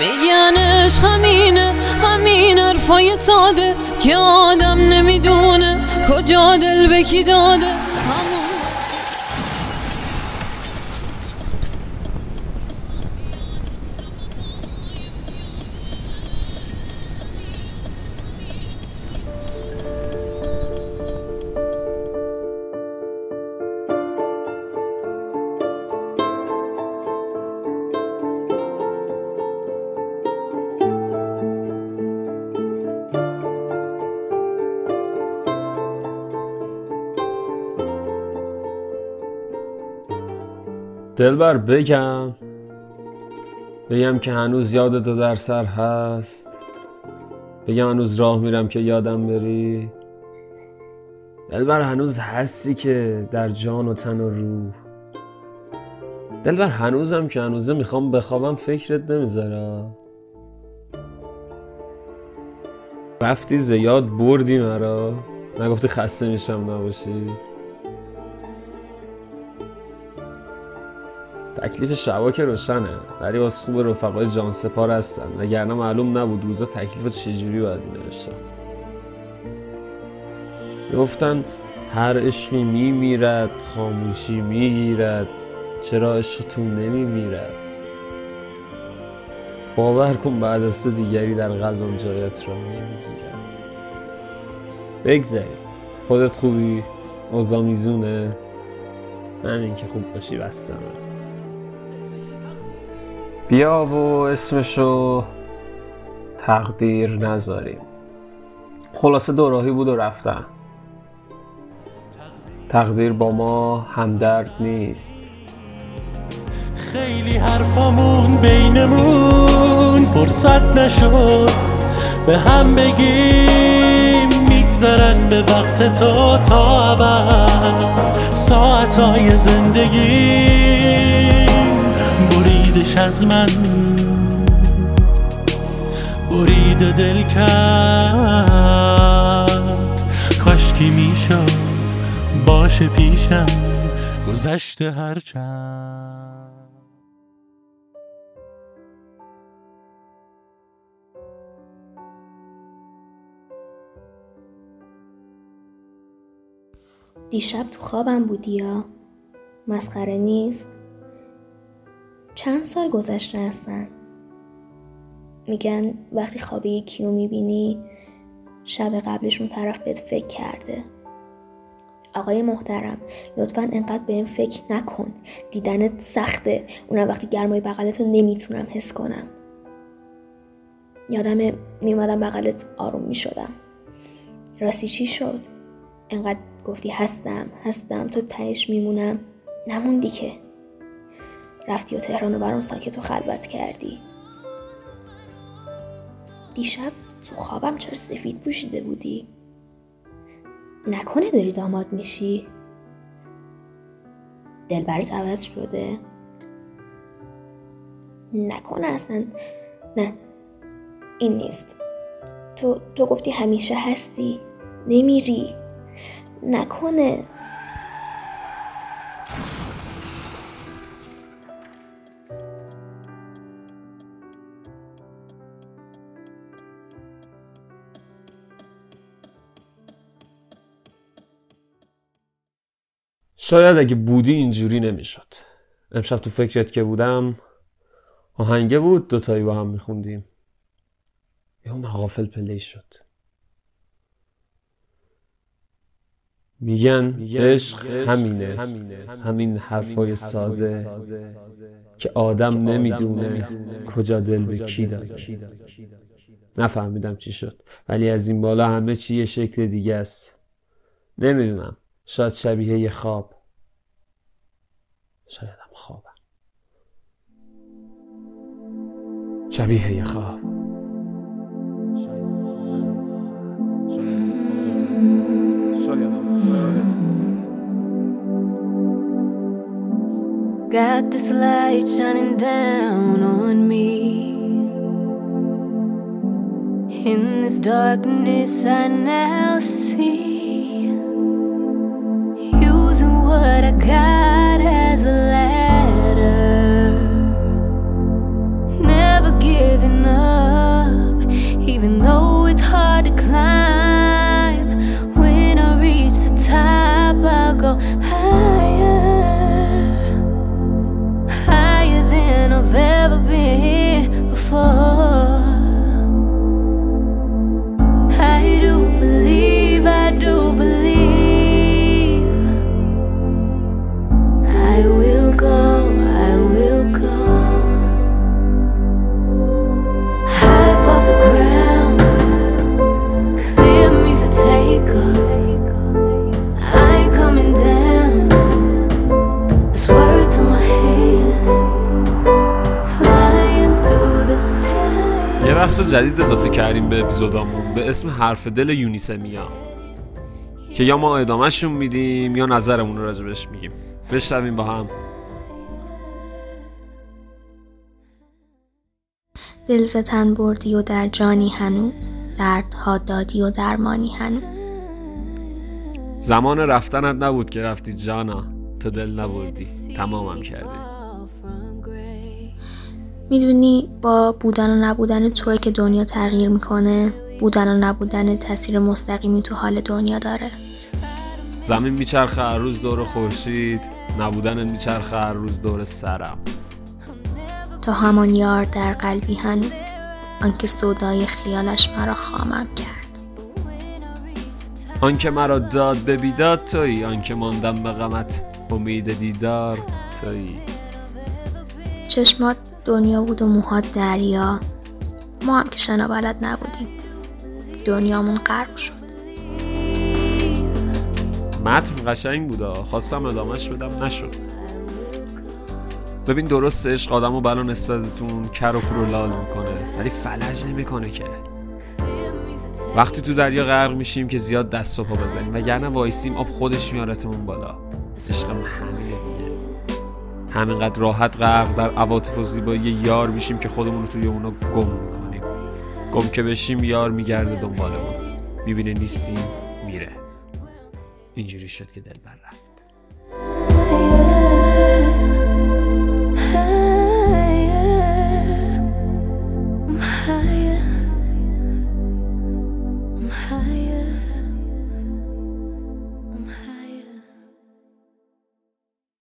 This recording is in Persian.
میگن عشق همینه همین حرفای ساده که آدم نمی‌دونه کجا دل به کی داده. دلبر بگم. بگم که هنوز یاد تو در سر هست. بگم هنوز راه میرم که یادم بری. دلبر هنوز هستی که در جان و تن و روح. دلبر هنوزم که هنوزه می‌خوام بخوابم فکرت نمی‌ذاره رفتی زیاد بردی مرا. نگفتی خسته میشم نباشی. تکلیف شبا که روشنه. ولی واسه خوب رفقای جان سپار هستن. وگرنه معلوم نبود روزا تکلیف چجوری باید مینوشتن. گفتن هر عشقی میمیرد خاموشی می‌گیرد. چرا عشقتون نمیمیرد؟ باور کن بعد از تو دیگری در قلبم جایت را نمی‌گیرد بگذارید خودت خوبی؟ اوضاع میزونه؟ همین که خوب باشی بستمه بیا و اسمشو تقدیر نذاریم. خلاصه دوراهی بود و رفتن. تقدیر با ما همدرد نیست. خیلی حرفامون بینمون فرصت نشد. به هم بگیم میگذرن به وقت تو تا ابد. ساعتهای زندگی بریدش از من. برید دل کرد. کاشکی می‌شد باشه پیشم گذشته هرچند. دیشب تو خوابم بودی یا؟ مسخره نیست؟ چند سال گذشته هستن. میگن وقتی خواب یکی رو می‌بینی شب قبلش اون طرف بهت فکر کرده. آقای محترم لطفا انقدر به این فکر نکن. دیدنت سخته. اونم وقتی گرمای بغلت رو نمی‌تونم حس کنم. یادم میومدم بغلت آروم می‌شدم. راستی چی شد؟ انقدر گفتی هستم هستم تو تهش میمونم. نموندی که. رفتی و تهران و برام ساکت و خلوت کردی. دیشب تو خوابم چرا سفید پوشیده بودی؟ نکنه داری داماد میشی. دلبرت عوض شده. نکنه اصلا. نه این نیست. تو تو گفتی همیشه هستی. نمیری. نکنه. شاید اگه بودی اینجوری نمی‌شد. امشب تو فکرت که بودم آهنگه بود دوتایی با هم میخوندیم. یه اون غافل پلی شد. میگن عشق همینه. همین حرفای ساده که آدم نمی‌دونه کجا دل به کی داده نفهمیدم چی شد. ولی از این بالا همه چی یه شکل دیگه است. نمی‌دونم. شاید شبیه یه خواب شاید هم خوابم شبیه یه خواب. Got this light shining down on me. In this darkness, I now see. What I got as a ladder. Never giving up, even though یه بخش جدید اضافه کردیم به اپیزودامون به اسم حرف دل یونیسمیا. که یا ما ادامهشون میدیم یا نظرمون رو راجبش میگیم. بشنویم با هم. دل ز تن بردی و در جانی هنوز دردها دادی و درمانی هنوز. زمان رفتنت نبود که رفتی جانا تو دل نبردی. تمامم کردی. می‌دونی با بودن و نبودن توی که دنیا تغییر می‌کنه بودن و نبودن تاثیر مستقیمی تو حال دنیا داره. زمین میچرخه هر روز دور خورشید نبودن میچرخه هر روز دور سرم. تو همان یار در قلبی هنوز آنکه سودای خیالش مرا خامم کرد. آنکه مرا داد به بیداد تویی آنکه ماندم به غمت امید دیدار تویی. چشمات دنیا بود و موهات دریا. ما هم که شنا بلد نبودیم. دنیامون غرق شد. متن قشنگ بودا خواستم ادامهش بدم نشد. ببین درست عشق آدمو بلا نسبتتون کر و کور و لال می‌کنه ولی فلج نمی‌کنه که. وقتی تو دریا غرق میشیم که زیاد دست و پا بزنیم وگرنه وایسیم آب خودش میارتمون بالا. عشق ما همینه همینقدر راحت غرق در عواطف و زیبایی یار میشیم که خودمون رو توی اونا گم می‌کنیم. گم که بشیم یار میگرده دنبالمون می‌بینه نیستیم میره. اینجوری شد که دل بر رفت.